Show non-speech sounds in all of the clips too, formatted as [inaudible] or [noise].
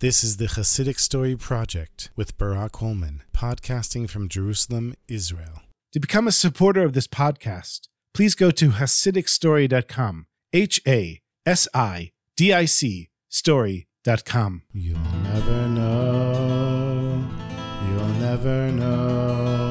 This is the Hasidic Story Project with Barak Holman, podcasting from Jerusalem, Israel. To become a supporter of this podcast, please go to HasidicStory.com. H A S I D I C story.com. You'll never know. You'll never know.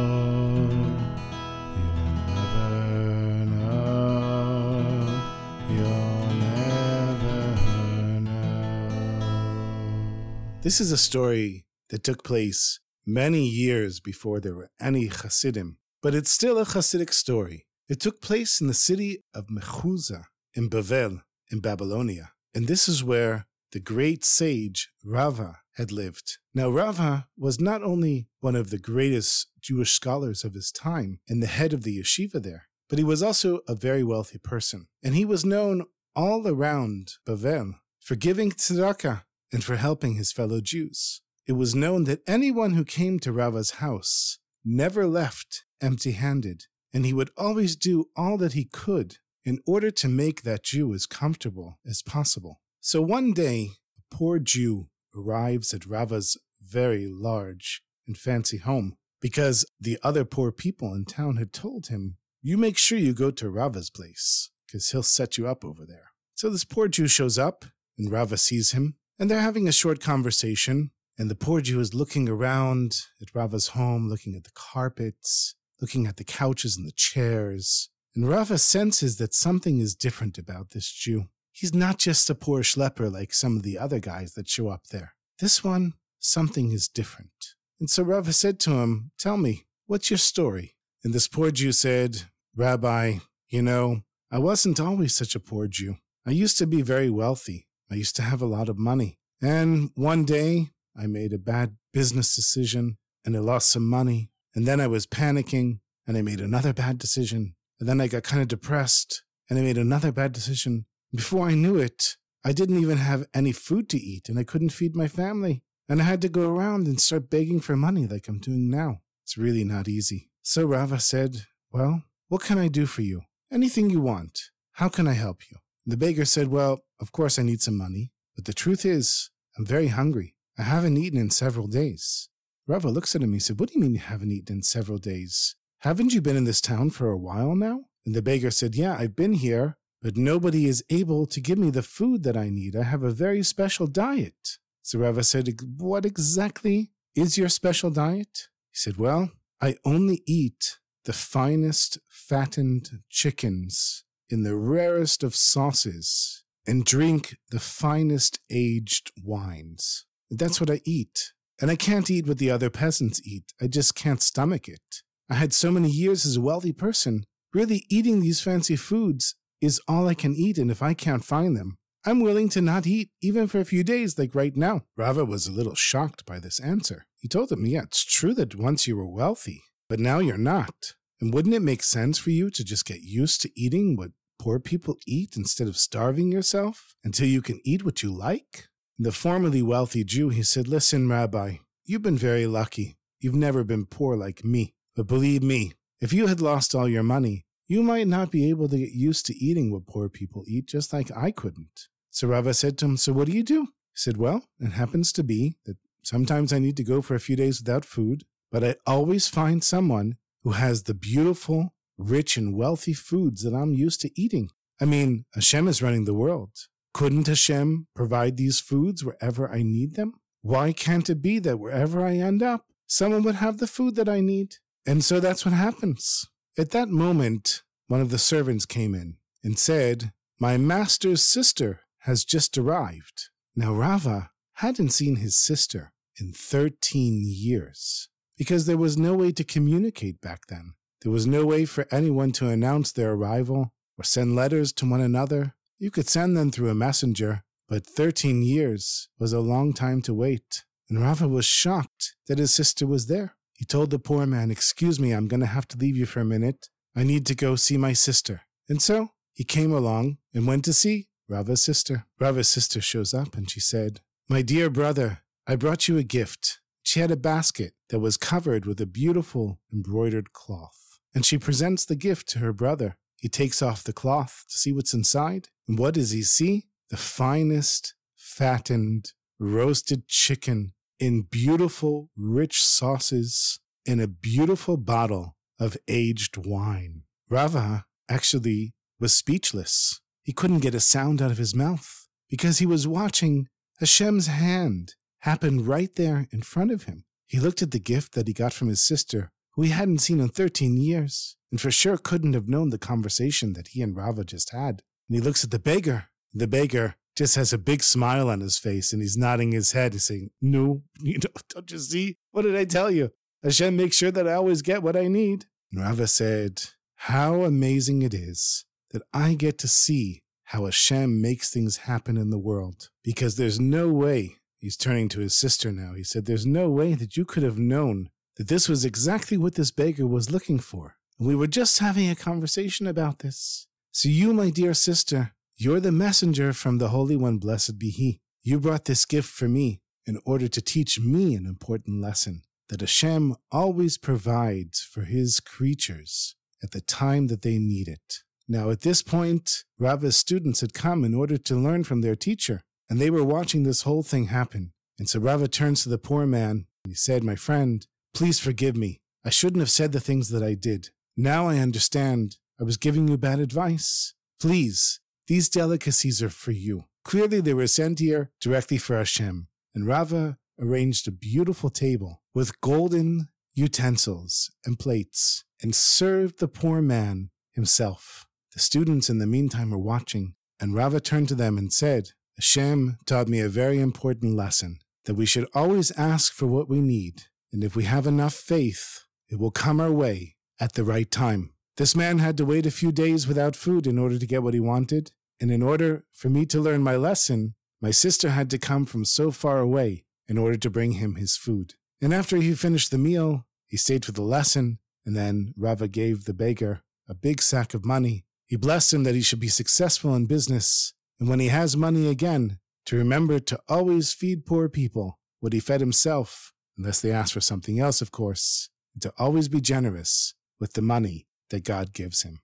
This is a story that took place many years before there were any Hasidim, but it's still a Hasidic story. It took place in the city of Mechuza in Bavel in Babylonia. And this is where the great sage Rava had lived. Now, Rava was not only one of the greatest Jewish scholars of his time and the head of the yeshiva there, but he was also a very wealthy person. And he was known all around Bavel for giving tzedakah and for helping his fellow Jews. It was known that anyone who came to Rava's house never left empty handed, and he would always do all that he could in order to make that Jew as comfortable as possible. So one day, a poor Jew arrives at Rava's very large and fancy home because the other poor people in town had told him, You make sure you go to Rava's place because he'll set you up over there. So this poor Jew shows up and Rava sees him and they're having a short conversation. And the poor Jew is looking around at Rava's home, looking at the carpets, looking at the couches and the chairs. And Rava senses that something is different about this Jew. He's not just a poor schlepper like some of the other guys that show up there. This one, something is different. And so Rava said to him, Tell me, what's your story? And this poor Jew said, Rabbi, you know, I wasn't always such a poor Jew. I used to be very wealthy. I used to have a lot of money. And one day, I made a bad business decision and I lost some money. And then I was panicking and I made another bad decision. And then I got kind of depressed and I made another bad decision. Before I knew it, I didn't even have any food to eat and I couldn't feed my family. And I had to go around and start begging for money like I'm doing now. It's really not easy. So Rava said, Well, what can I do for you? Anything you want. How can I help you? The beggar said, Well, of course I need some money, but the truth is, I'm very hungry. I haven't eaten in several days. Rava looks at him. And said, What do you mean you haven't eaten in several days? Haven't you been in this town for a while now? And the beggar said, Yeah, I've been here, but nobody is able to give me the food that I need. I have a very special diet. So Rava said, What exactly is your special diet? He said, Well, I only eat the finest fattened chickens in the rarest of sauces and drink the finest aged wines. That's what I eat. And I can't eat what the other peasants eat. I just can't stomach it. I had so many years as a wealthy person. Really, eating these fancy foods is all I can eat, and if I can't find them, I'm willing to not eat even for a few days, like right now. Rava was a little shocked by this answer. He told him, Yeah, it's true that once you were wealthy, but now you're not. And wouldn't it make sense for you to just get used to eating what poor people eat instead of starving yourself until you can eat what you like? The formerly wealthy Jew, he said, Listen, Rabbi, you've been very lucky. You've never been poor like me. But believe me, if you had lost all your money, you might not be able to get used to eating what poor people eat, just like I couldn't. So Rava said to him, So what do you do? He said, Well, it happens to be that sometimes I need to go for a few days without food, but I always find someone who has the beautiful, rich, and wealthy foods that I'm used to eating. I mean, Hashem is running the world. Couldn't Hashem provide these foods wherever I need them? Why can't it be that wherever I end up, someone would have the food that I need? And so that's what happens. At that moment, one of the servants came in and said, My master's sister has just arrived. Now, Rava hadn't seen his sister in 13 years because there was no way to communicate back then. There was no way for anyone to announce their arrival or send letters to one another. You could send them through a messenger, but 13 years was a long time to wait. And Rava was shocked that his sister was there. He told the poor man, Excuse me, I'm going to have to leave you for a minute. I need to go see my sister. And so he came along and went to see Rava's sister. Rava's sister shows up and she said, My dear brother, I brought you a gift. She had a basket that was covered with a beautiful embroidered cloth. And she presents the gift to her brother. He takes off the cloth to see what's inside. And what does he see? The finest, fattened, roasted chicken in beautiful, rich sauces in a beautiful bottle of aged wine. Rava actually was speechless. He couldn't get a sound out of his mouth because he was watching Hashem's hand happen right there in front of him. He looked at the gift that he got from his sister, who he hadn't seen in 13 years, and for sure couldn't have known the conversation that he and Rava just had. And he looks at the beggar. The beggar just has a big smile on his face and he's nodding his head, and saying, No, [laughs] you know, don't you see? What did I tell you? Hashem makes sure that I always get what I need. And Rava said, How amazing it is that I get to see how Hashem makes things happen in the world. Because there's no way, he's turning to his sister now, he said, There's no way that you could have known that this was exactly what this beggar was looking for. And we were just having a conversation about this. So you, my dear sister, you're the messenger from the Holy One, blessed be He. You brought this gift for me in order to teach me an important lesson that Hashem always provides for His creatures at the time that they need it. Now, at this point, Rava's students had come in order to learn from their teacher, and they were watching this whole thing happen. And so Rava turns to the poor man and he said, My friend, please forgive me. I shouldn't have said the things that I did. Now I understand I was giving you bad advice. Please, these delicacies are for you. Clearly, they were sent here directly for Hashem. And Rava arranged a beautiful table with golden utensils and plates and served the poor man himself. The students in the meantime were watching, and Rava turned to them and said, Hashem taught me a very important lesson that we should always ask for what we need, and if we have enough faith, it will come our way at the right time. This man had to wait a few days without food in order to get what he wanted, and in order for me to learn my lesson, my sister had to come from so far away in order to bring him his food. And after he finished the meal, he stayed for the lesson, and then Rava gave the beggar a big sack of money. He blessed him that he should be successful in business, and when he has money again, to remember to always feed poor people what he fed himself, unless they ask for something else, of course, and to always be generous with the money that God gives him.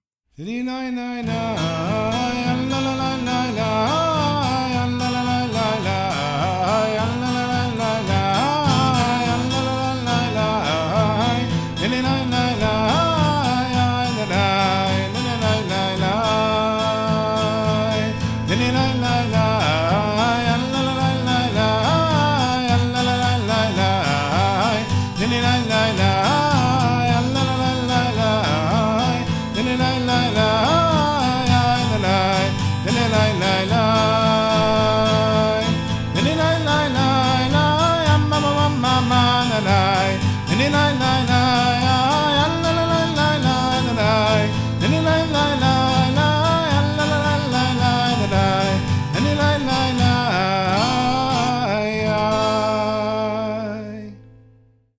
Nine nine